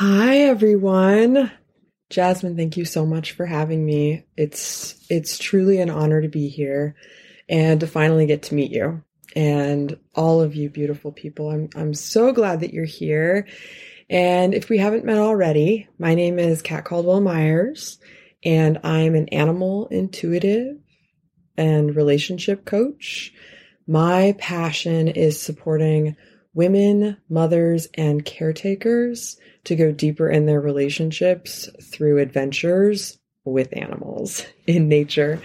Hi everyone. Jasmin, thank you so much for having me. It's it's truly an honor to be here and to finally get to meet you and all of you beautiful people. I'm I'm so glad that you're here. And if we haven't met already, my name is Cat Caldwell Myers and I'm an animal intuitive and relationship coach. My passion is supporting women, mothers, and caretakers to go deeper in their relationships through adventures with animals in nature.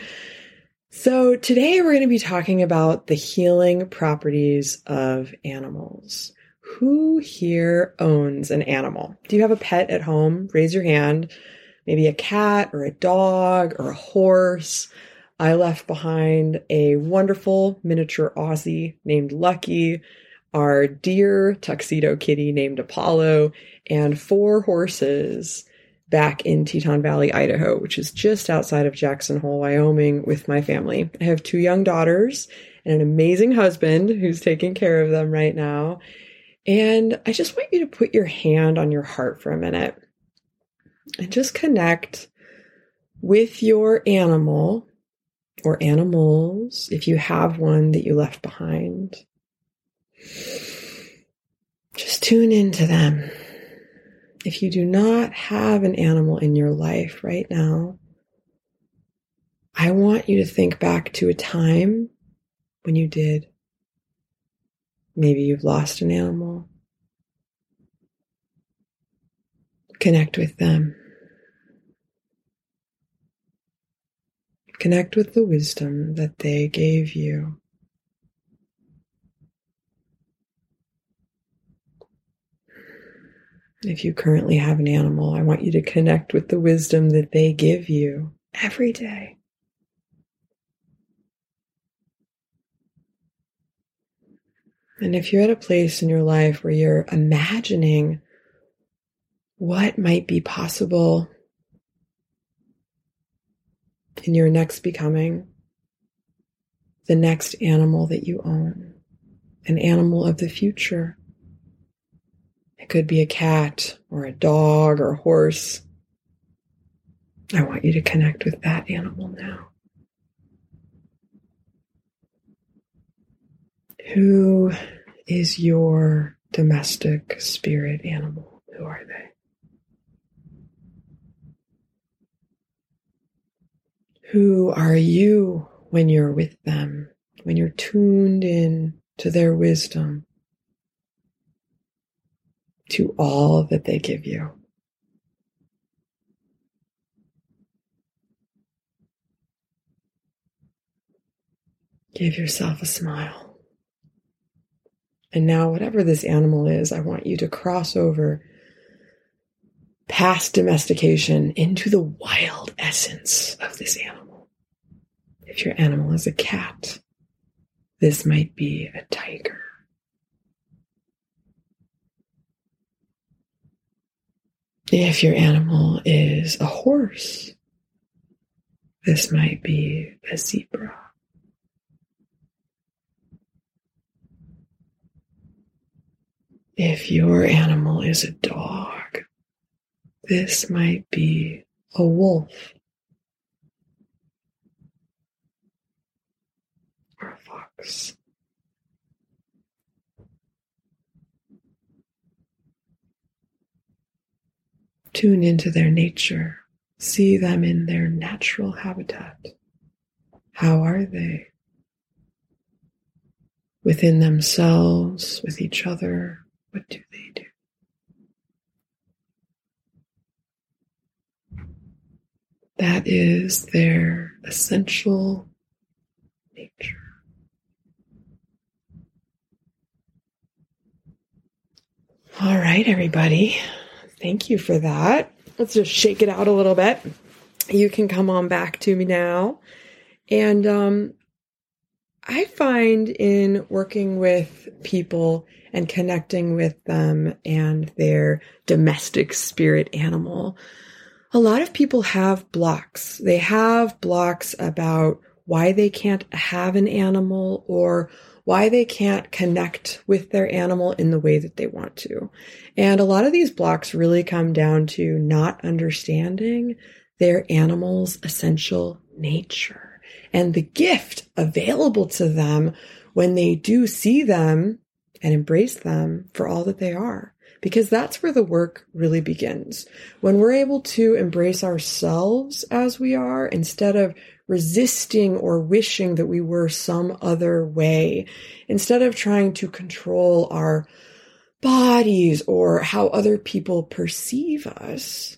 So, today we're going to be talking about the healing properties of animals. Who here owns an animal? Do you have a pet at home? Raise your hand. Maybe a cat or a dog or a horse. I left behind a wonderful miniature Aussie named Lucky our dear tuxedo kitty named Apollo, and four horses back in Teton Valley, Idaho, which is just outside of Jackson Hole, Wyoming, with my family. I have two young daughters and an amazing husband who's taking care of them right now. And I just want you to put your hand on your heart for a minute and just connect with your animal or animals if you have one that you left behind. Just tune into them. If you do not have an animal in your life right now, I want you to think back to a time when you did. Maybe you've lost an animal. Connect with them. Connect with the wisdom that they gave you. If you currently have an animal, I want you to connect with the wisdom that they give you every day. And if you're at a place in your life where you're imagining what might be possible in your next becoming, the next animal that you own, an animal of the future it could be a cat or a dog or a horse. I want you to connect with that animal now. Who is your domestic spirit animal? Who are they? Who are you when you're with them, when you're tuned in to their wisdom? To all that they give you. Give yourself a smile. And now, whatever this animal is, I want you to cross over past domestication into the wild essence of this animal. If your animal is a cat, this might be a tiger. If your animal is a horse, this might be a zebra. If your animal is a dog, this might be a wolf or a fox. Tune into their nature. See them in their natural habitat. How are they? Within themselves, with each other, what do they do? That is their essential nature. All right, everybody. Thank you for that. Let's just shake it out a little bit. You can come on back to me now. And um, I find in working with people and connecting with them and their domestic spirit animal, a lot of people have blocks. They have blocks about why they can't have an animal or why they can't connect with their animal in the way that they want to. And a lot of these blocks really come down to not understanding their animal's essential nature and the gift available to them when they do see them and embrace them for all that they are. Because that's where the work really begins. When we're able to embrace ourselves as we are instead of resisting or wishing that we were some other way, instead of trying to control our bodies or how other people perceive us,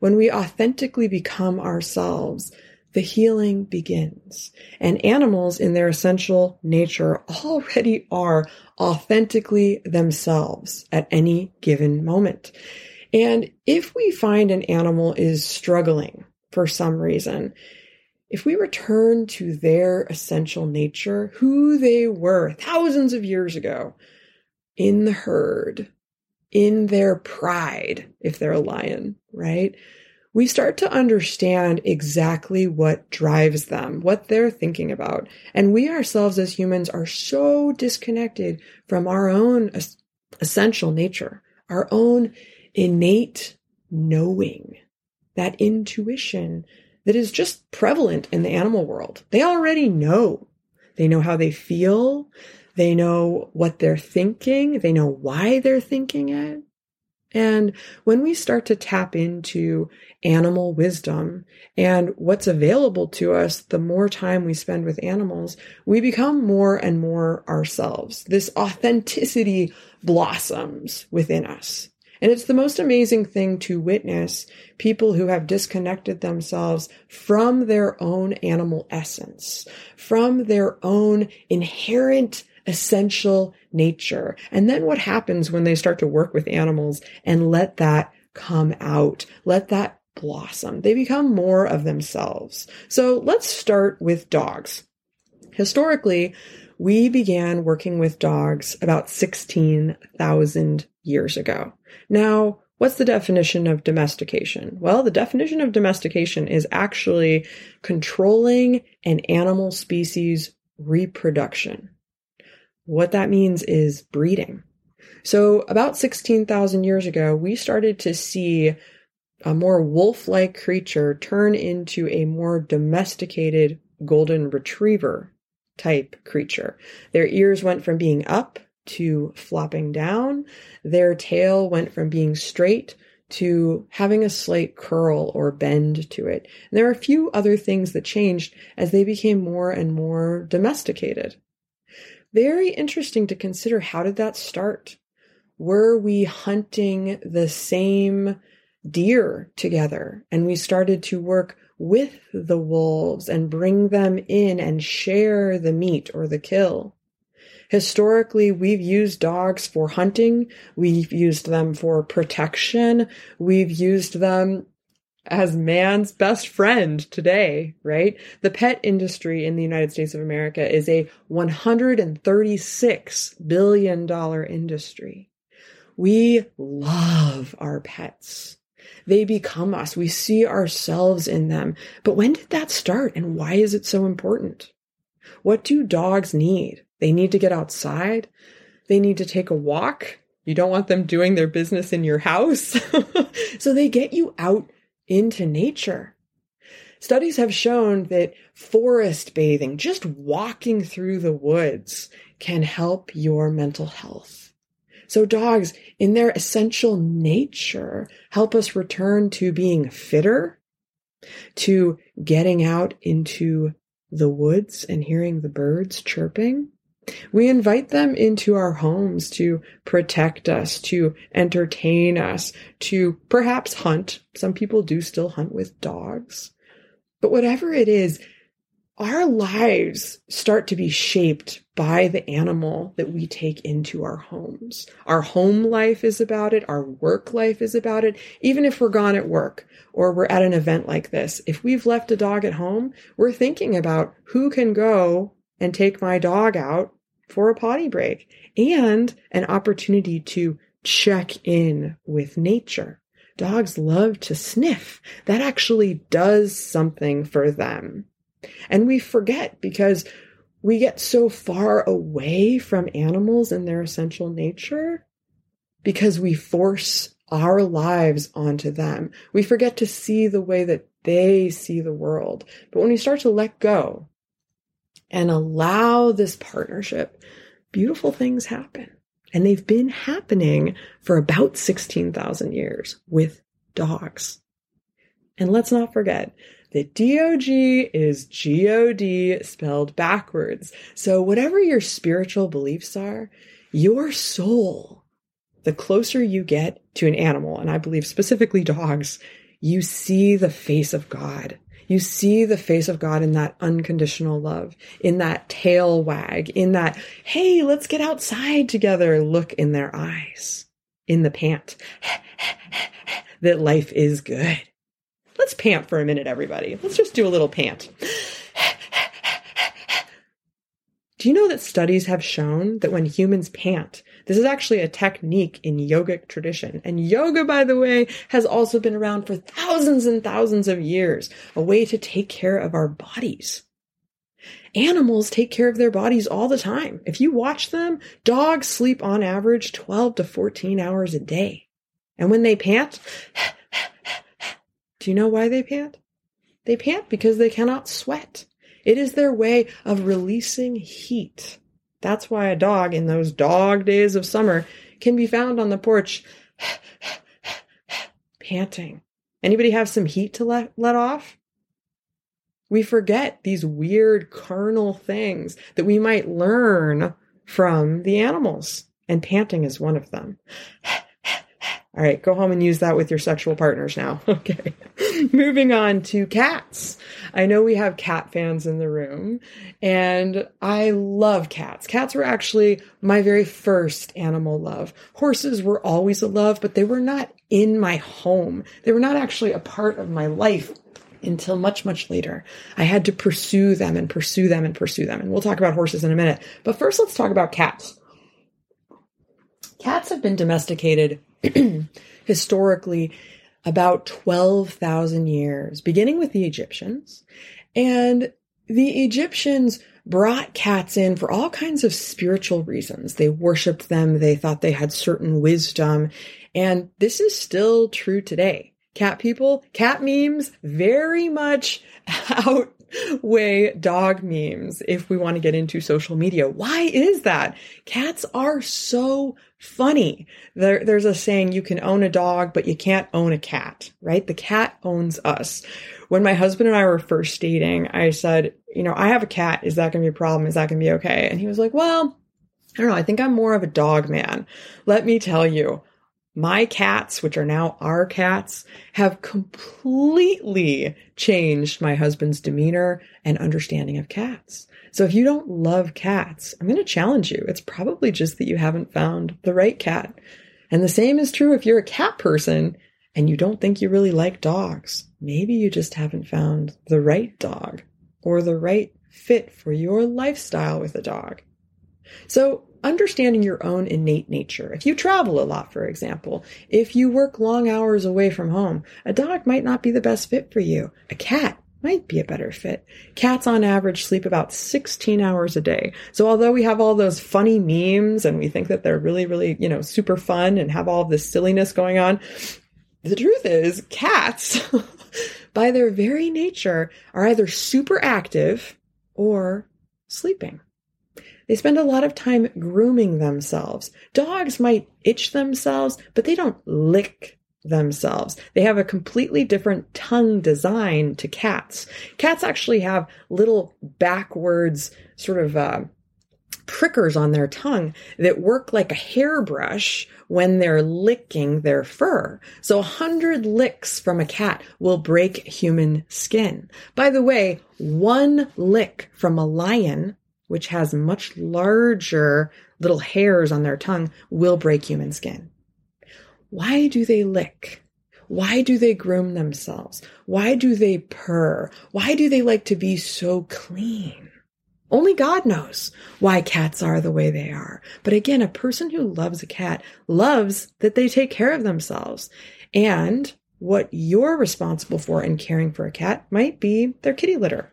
when we authentically become ourselves, the healing begins. And animals in their essential nature already are authentically themselves at any given moment. And if we find an animal is struggling for some reason, if we return to their essential nature, who they were thousands of years ago in the herd, in their pride, if they're a lion, right? We start to understand exactly what drives them, what they're thinking about. And we ourselves as humans are so disconnected from our own essential nature, our own innate knowing, that intuition that is just prevalent in the animal world. They already know. They know how they feel. They know what they're thinking. They know why they're thinking it. And when we start to tap into animal wisdom and what's available to us, the more time we spend with animals, we become more and more ourselves. This authenticity blossoms within us. And it's the most amazing thing to witness people who have disconnected themselves from their own animal essence, from their own inherent essential nature. And then what happens when they start to work with animals and let that come out, let that blossom. They become more of themselves. So let's start with dogs. Historically, we began working with dogs about 16,000 years ago. Now, what's the definition of domestication? Well, the definition of domestication is actually controlling an animal species reproduction. What that means is breeding. So, about 16,000 years ago, we started to see a more wolf like creature turn into a more domesticated golden retriever type creature. Their ears went from being up to flopping down. Their tail went from being straight to having a slight curl or bend to it. And there are a few other things that changed as they became more and more domesticated. Very interesting to consider how did that start? Were we hunting the same deer together and we started to work with the wolves and bring them in and share the meat or the kill? Historically, we've used dogs for hunting. We've used them for protection. We've used them as man's best friend today, right? The pet industry in the United States of America is a $136 billion industry. We love our pets. They become us. We see ourselves in them. But when did that start and why is it so important? What do dogs need? They need to get outside. They need to take a walk. You don't want them doing their business in your house. so they get you out into nature. Studies have shown that forest bathing, just walking through the woods, can help your mental health. So dogs, in their essential nature, help us return to being fitter, to getting out into the woods and hearing the birds chirping, we invite them into our homes to protect us, to entertain us, to perhaps hunt. Some people do still hunt with dogs. But whatever it is, our lives start to be shaped by the animal that we take into our homes. Our home life is about it. Our work life is about it. Even if we're gone at work or we're at an event like this, if we've left a dog at home, we're thinking about who can go and take my dog out for a potty break and an opportunity to check in with nature. Dogs love to sniff. That actually does something for them. And we forget because we get so far away from animals and their essential nature because we force our lives onto them. We forget to see the way that they see the world. But when we start to let go and allow this partnership, beautiful things happen. And they've been happening for about 16,000 years with dogs. And let's not forget that DOG is God spelled backwards. So whatever your spiritual beliefs are, your soul, the closer you get to an animal, and I believe specifically dogs, you see the face of God. You see the face of God in that unconditional love, in that tail wag, in that, hey, let's get outside together look in their eyes, in the pant, that life is good. Let's pant for a minute, everybody. Let's just do a little pant. Do you know that studies have shown that when humans pant, this is actually a technique in yogic tradition. And yoga, by the way, has also been around for thousands and thousands of years, a way to take care of our bodies. Animals take care of their bodies all the time. If you watch them, dogs sleep on average 12 to 14 hours a day. And when they pant, do you know why they pant? They pant because they cannot sweat. It is their way of releasing heat. That's why a dog in those dog days of summer can be found on the porch panting. Anybody have some heat to let, let off? We forget these weird carnal things that we might learn from the animals, and panting is one of them. All right, go home and use that with your sexual partners now. Okay. Moving on to cats. I know we have cat fans in the room, and I love cats. Cats were actually my very first animal love. Horses were always a love, but they were not in my home. They were not actually a part of my life until much, much later. I had to pursue them and pursue them and pursue them. And we'll talk about horses in a minute. But first, let's talk about cats. Cats have been domesticated historically about 12,000 years, beginning with the Egyptians. And the Egyptians brought cats in for all kinds of spiritual reasons. They worshiped them. They thought they had certain wisdom. And this is still true today. Cat people, cat memes very much outweigh dog memes if we want to get into social media. Why is that? Cats are so funny. There, there's a saying you can own a dog, but you can't own a cat, right? The cat owns us. When my husband and I were first dating, I said, you know, I have a cat. Is that going to be a problem? Is that going to be okay? And he was like, well, I don't know. I think I'm more of a dog man. Let me tell you, my cats, which are now our cats, have completely changed my husband's demeanor and understanding of cats. So if you don't love cats, I'm going to challenge you. It's probably just that you haven't found the right cat. And the same is true if you're a cat person and you don't think you really like dogs. Maybe you just haven't found the right dog or the right fit for your lifestyle with a dog. So understanding your own innate nature. If you travel a lot, for example, if you work long hours away from home, a dog might not be the best fit for you. A cat might be a better fit. Cats on average sleep about 16 hours a day. So although we have all those funny memes and we think that they're really, really, you know, super fun and have all this silliness going on, the truth is cats, by their very nature, are either super active or sleeping. They spend a lot of time grooming themselves. Dogs might itch themselves, but they don't lick themselves. They have a completely different tongue design to cats. Cats actually have little backwards sort of uh, prickers on their tongue that work like a hairbrush when they're licking their fur. So a hundred licks from a cat will break human skin. By the way, one lick from a lion, which has much larger little hairs on their tongue, will break human skin. Why do they lick? Why do they groom themselves? Why do they purr? Why do they like to be so clean? Only God knows why cats are the way they are. But again, a person who loves a cat loves that they take care of themselves. And what you're responsible for in caring for a cat might be their kitty litter,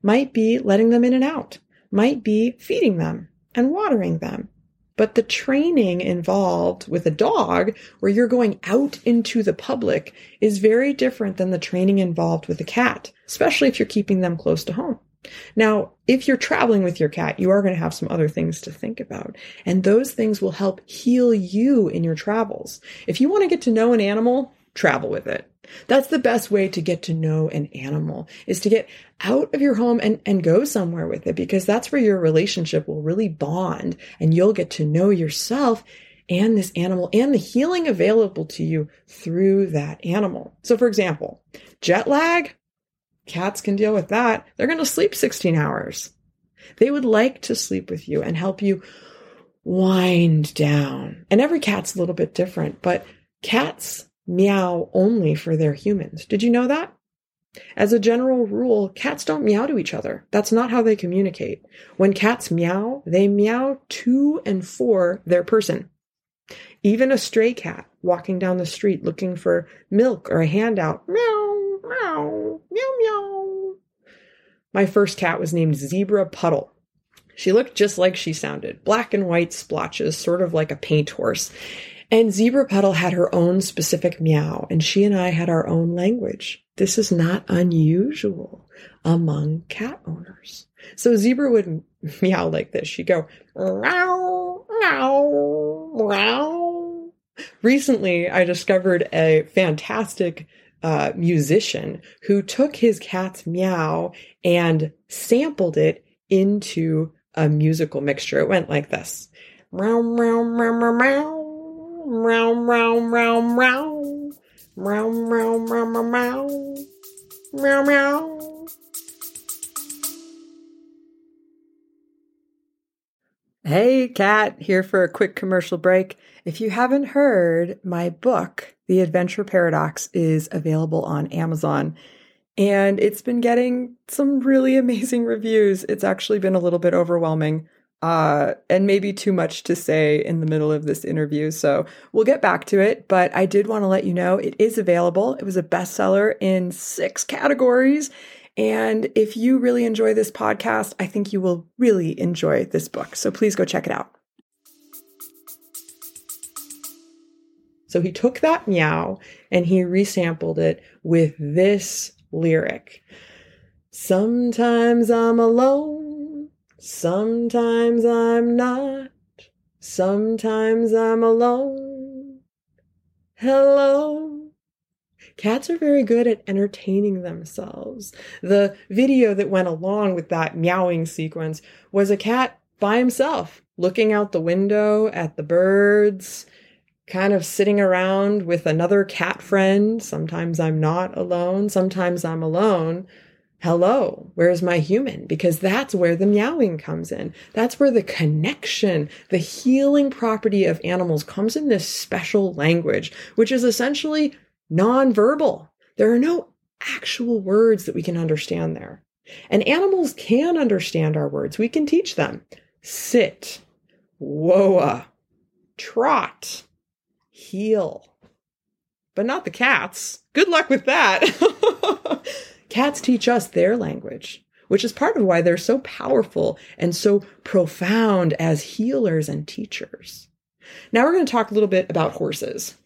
might be letting them in and out, might be feeding them and watering them. But the training involved with a dog, where you're going out into the public, is very different than the training involved with a cat, especially if you're keeping them close to home. Now, if you're traveling with your cat, you are going to have some other things to think about. And those things will help heal you in your travels. If you want to get to know an animal, travel with it. That's the best way to get to know an animal is to get out of your home and, and go somewhere with it because that's where your relationship will really bond and you'll get to know yourself and this animal and the healing available to you through that animal. So for example, jet lag, cats can deal with that. They're going to sleep 16 hours. They would like to sleep with you and help you wind down. And every cat's a little bit different, but cats meow only for their humans. Did you know that? As a general rule, cats don't meow to each other. That's not how they communicate. When cats meow, they meow to and for their person. Even a stray cat walking down the street looking for milk or a handout, meow, meow, meow, meow. My first cat was named Zebra Puddle. She looked just like she sounded black and white splotches, sort of like a paint horse. And Zebra Puddle had her own specific meow, and she and I had our own language. This is not unusual among cat owners. So Zebra would meow like this. She'd go, meow, meow, meow. Recently, I discovered a fantastic uh, musician who took his cat's meow and sampled it into a musical mixture. It went like this. Meow, meow, meow, meow, meow meow, meow, meow, meow. Meow, meow, meow, meow, meow. Meow, meow. Hey, Cat, here for a quick commercial break. If you haven't heard, my book, The Adventure Paradox, is available on Amazon. And it's been getting some really amazing reviews. It's actually been a little bit overwhelming uh, and maybe too much to say in the middle of this interview. So we'll get back to it. But I did want to let you know it is available. It was a bestseller in six categories. And if you really enjoy this podcast, I think you will really enjoy this book. So please go check it out. So he took that meow and he resampled it with this lyric. Sometimes I'm alone Sometimes I'm not. Sometimes I'm alone. Hello. Cats are very good at entertaining themselves. The video that went along with that meowing sequence was a cat by himself, looking out the window at the birds, kind of sitting around with another cat friend. Sometimes I'm not alone, sometimes I'm alone hello, where's my human? Because that's where the meowing comes in. That's where the connection, the healing property of animals comes in this special language, which is essentially nonverbal. There are no actual words that we can understand there. And animals can understand our words. We can teach them. Sit, woa, trot, heel. But not the cats. Good luck with that. Cats teach us their language, which is part of why they're so powerful and so profound as healers and teachers. Now we're going to talk a little bit about horses.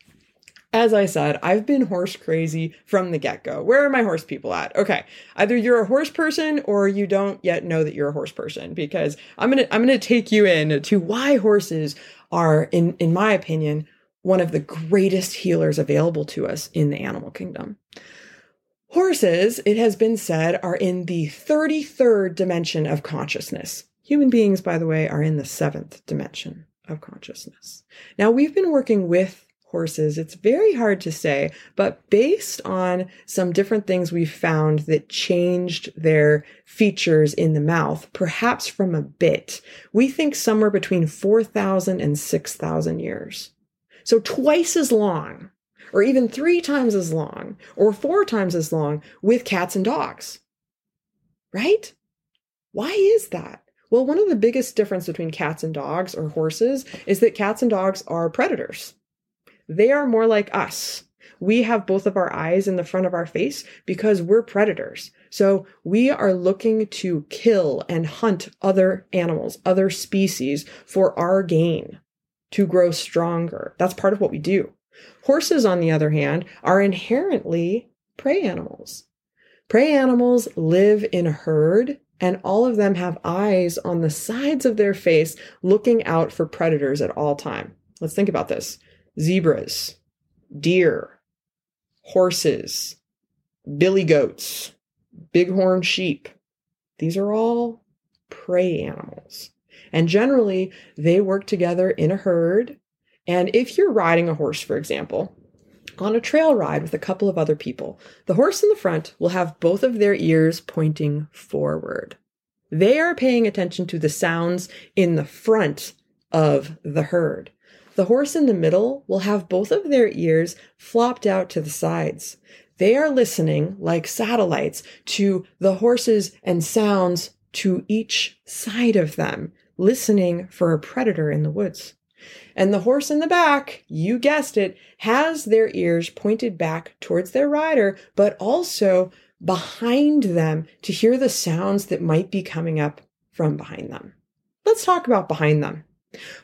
As I said, I've been horse crazy from the get go. Where are my horse people at? Okay. Either you're a horse person or you don't yet know that you're a horse person because I'm going to, I'm to take you in to why horses are, in, in my opinion, one of the greatest healers available to us in the animal kingdom. Horses, it has been said, are in the 33rd dimension of consciousness. Human beings, by the way, are in the seventh dimension of consciousness. Now, we've been working with horses. It's very hard to say, but based on some different things we've found that changed their features in the mouth, perhaps from a bit, we think somewhere between 4,000 and 6,000 years. So twice as long or even three times as long or four times as long with cats and dogs. Right? Why is that? Well, one of the biggest difference between cats and dogs or horses is that cats and dogs are predators. They are more like us. We have both of our eyes in the front of our face because we're predators. So we are looking to kill and hunt other animals, other species for our gain to grow stronger. That's part of what we do. Horses, on the other hand, are inherently prey animals. Prey animals live in a herd and all of them have eyes on the sides of their face looking out for predators at all time. Let's think about this. Zebras, deer, horses, billy goats, bighorn sheep. These are all prey animals. And generally, they work together in a herd. And if you're riding a horse, for example, on a trail ride with a couple of other people, the horse in the front will have both of their ears pointing forward. They are paying attention to the sounds in the front of the herd. The horse in the middle will have both of their ears flopped out to the sides. They are listening like satellites to the horses and sounds to each side of them, listening for a predator in the woods. And the horse in the back, you guessed it, has their ears pointed back towards their rider, but also behind them to hear the sounds that might be coming up from behind them. Let's talk about behind them.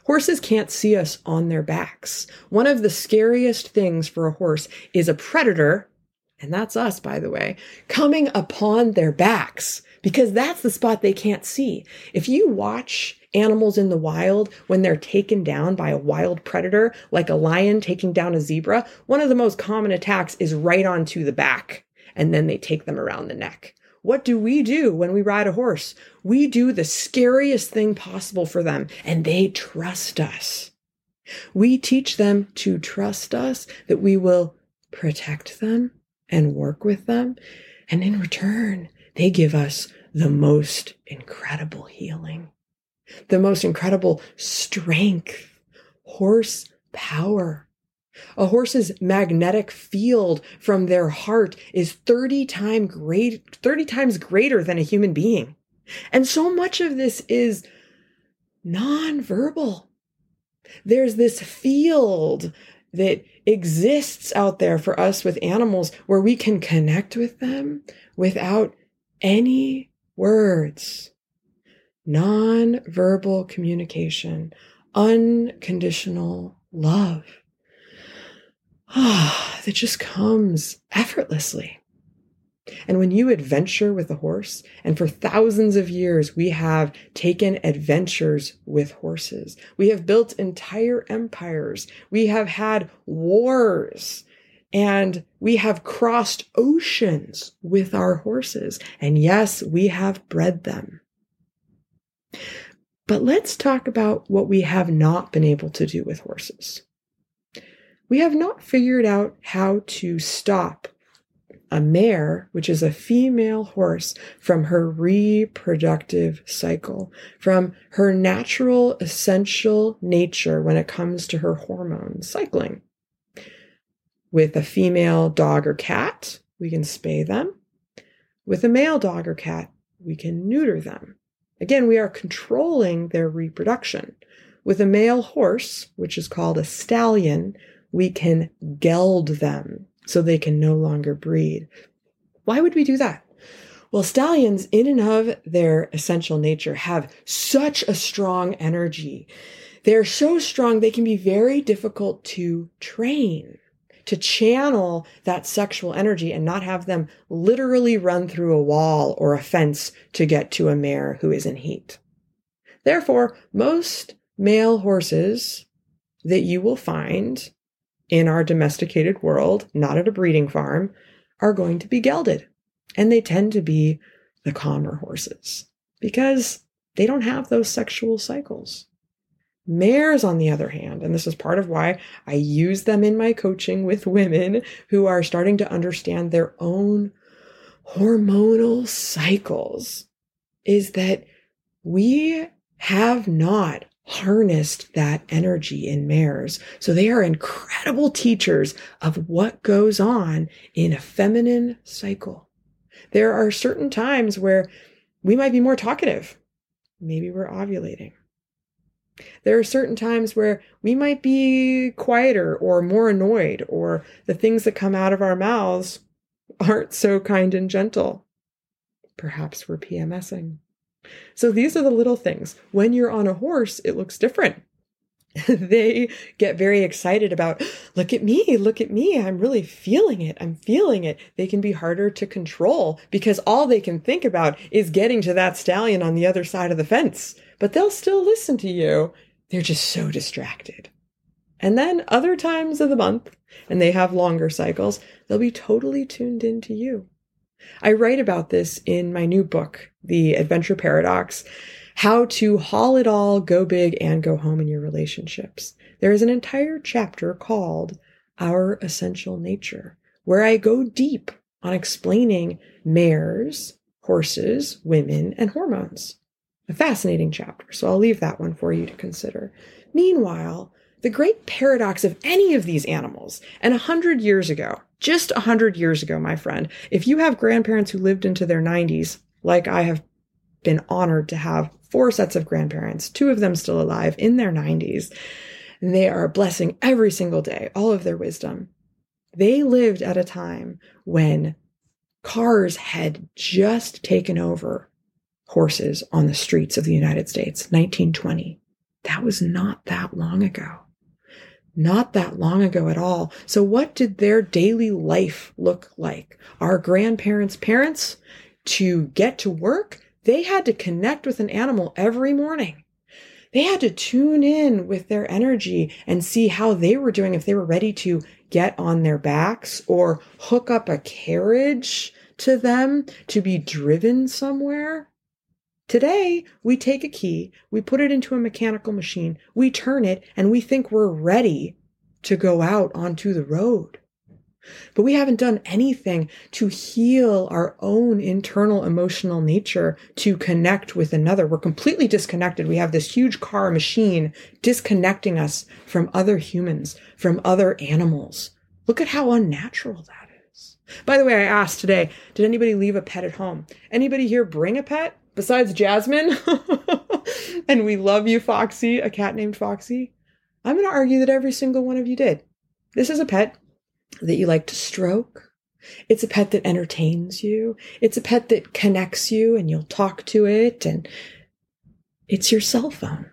Horses can't see us on their backs. One of the scariest things for a horse is a predator, and that's us, by the way, coming upon their backs because that's the spot they can't see. If you watch animals in the wild when they're taken down by a wild predator, like a lion taking down a zebra, one of the most common attacks is right onto the back, and then they take them around the neck. What do we do when we ride a horse? We do the scariest thing possible for them, and they trust us. We teach them to trust us, that we will protect them and work with them. And in return, they give us the most incredible healing the most incredible strength, horse power. A horse's magnetic field from their heart is 30 time great, 30 times greater than a human being. And so much of this is nonverbal. There's this field that exists out there for us with animals where we can connect with them without any words non-verbal communication, unconditional love. Ah, that just comes effortlessly. And when you adventure with a horse, and for thousands of years we have taken adventures with horses, we have built entire empires, we have had wars, and we have crossed oceans with our horses. And yes, we have bred them. But let's talk about what we have not been able to do with horses. We have not figured out how to stop a mare, which is a female horse, from her reproductive cycle, from her natural essential nature when it comes to her hormone cycling. With a female dog or cat, we can spay them. With a male dog or cat, we can neuter them. Again, we are controlling their reproduction. With a male horse, which is called a stallion, we can geld them so they can no longer breed. Why would we do that? Well, stallions, in and of their essential nature, have such a strong energy. They're so strong, they can be very difficult to train to channel that sexual energy and not have them literally run through a wall or a fence to get to a mare who is in heat. Therefore, most male horses that you will find in our domesticated world, not at a breeding farm, are going to be gelded. And they tend to be the calmer horses because they don't have those sexual cycles. Mares, on the other hand, and this is part of why I use them in my coaching with women who are starting to understand their own hormonal cycles, is that we have not harnessed that energy in mares. So they are incredible teachers of what goes on in a feminine cycle. There are certain times where we might be more talkative. Maybe we're ovulating. There are certain times where we might be quieter or more annoyed, or the things that come out of our mouths aren't so kind and gentle. perhaps we're PMSing. So these are the little things. When you're on a horse, it looks different. they get very excited about, look at me, look at me. I'm really feeling it. I'm feeling it. They can be harder to control because all they can think about is getting to that stallion on the other side of the fence. But they'll still listen to you. They're just so distracted. And then other times of the month, and they have longer cycles, they'll be totally tuned into you. I write about this in my new book, The Adventure Paradox how to haul it all, go big, and go home in your relationships. There is an entire chapter called Our Essential Nature, where I go deep on explaining mares, horses, women, and hormones. A fascinating chapter, so I'll leave that one for you to consider. Meanwhile, the great paradox of any of these animals, and a hundred years ago, just a hundred years ago, my friend, if you have grandparents who lived into their 90s, like I have been honored to have four sets of grandparents, two of them still alive in their 90s. And they are blessing every single day, all of their wisdom. They lived at a time when cars had just taken over horses on the streets of the United States, 1920. That was not that long ago. Not that long ago at all. So what did their daily life look like? Our grandparents' parents to get to work, they had to connect with an animal every morning. They had to tune in with their energy and see how they were doing, if they were ready to get on their backs or hook up a carriage to them to be driven somewhere. Today, we take a key, we put it into a mechanical machine, we turn it, and we think we're ready to go out onto the road. But we haven't done anything to heal our own internal emotional nature to connect with another. We're completely disconnected. We have this huge car machine disconnecting us from other humans, from other animals. Look at how unnatural that is. By the way, I asked today, did anybody leave a pet at home? Anybody here bring a pet besides Jasmin? and we love you, Foxy, a cat named Foxy. I'm going to argue that every single one of you did. This is a pet that you like to stroke. It's a pet that entertains you. It's a pet that connects you and you'll talk to it and it's your cell phone.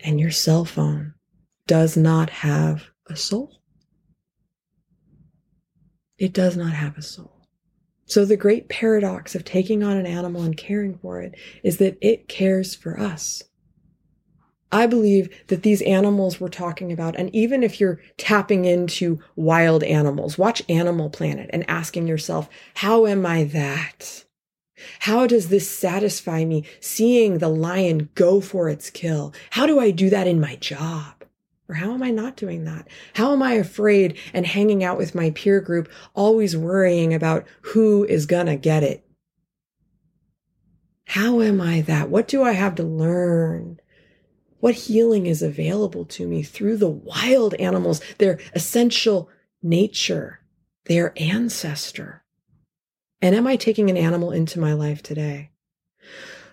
And your cell phone does not have a soul. It does not have a soul. So the great paradox of taking on an animal and caring for it is that it cares for us. I believe that these animals we're talking about, and even if you're tapping into wild animals, watch Animal Planet and asking yourself, how am I that? How does this satisfy me seeing the lion go for its kill? How do I do that in my job? Or how am I not doing that? How am I afraid and hanging out with my peer group, always worrying about who is gonna get it? How am I that? What do I have to learn? What healing is available to me through the wild animals, their essential nature, their ancestor? And am I taking an animal into my life today?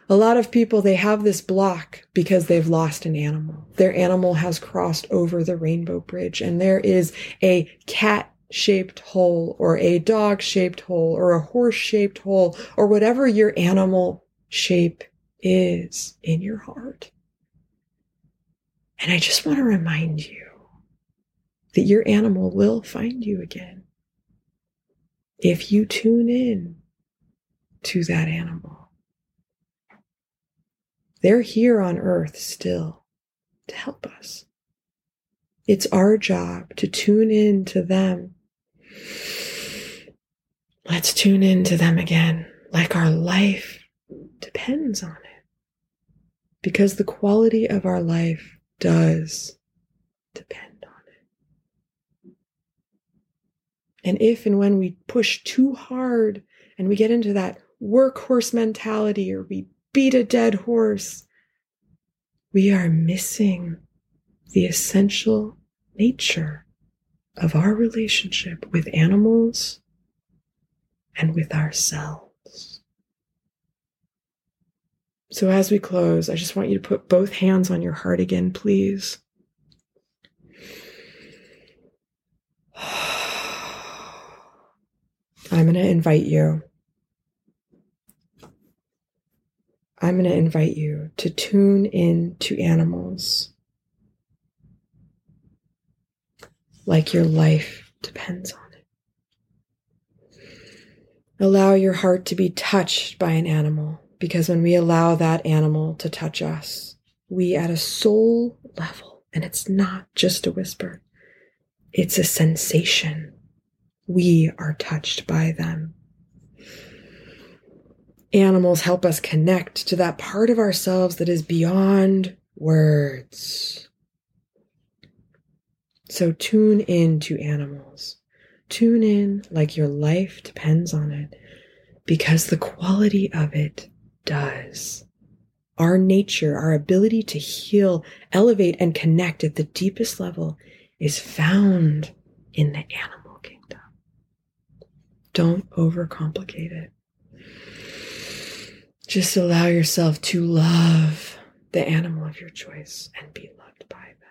A lot of people, they have this block because they've lost an animal. Their animal has crossed over the rainbow bridge and there is a cat shaped hole or a dog shaped hole or a horse shaped hole or whatever your animal shape is in your heart. And I just want to remind you that your animal will find you again if you tune in to that animal. They're here on earth still to help us. It's our job to tune in to them. Let's tune in to them again, like our life depends on it. Because the quality of our life does depend on it. And if and when we push too hard and we get into that workhorse mentality or we beat a dead horse, we are missing the essential nature of our relationship with animals and with ourselves. So as we close, I just want you to put both hands on your heart again, please. I'm going to invite you I'm going to invite you to tune in to animals like your life depends on it. Allow your heart to be touched by an animal because when we allow that animal to touch us, we at a soul level, and it's not just a whisper, it's a sensation. We are touched by them. Animals help us connect to that part of ourselves that is beyond words. So tune in to animals. Tune in like your life depends on it because the quality of it does. Our nature, our ability to heal, elevate, and connect at the deepest level is found in the animal kingdom. Don't overcomplicate it. Just allow yourself to love the animal of your choice and be loved by them.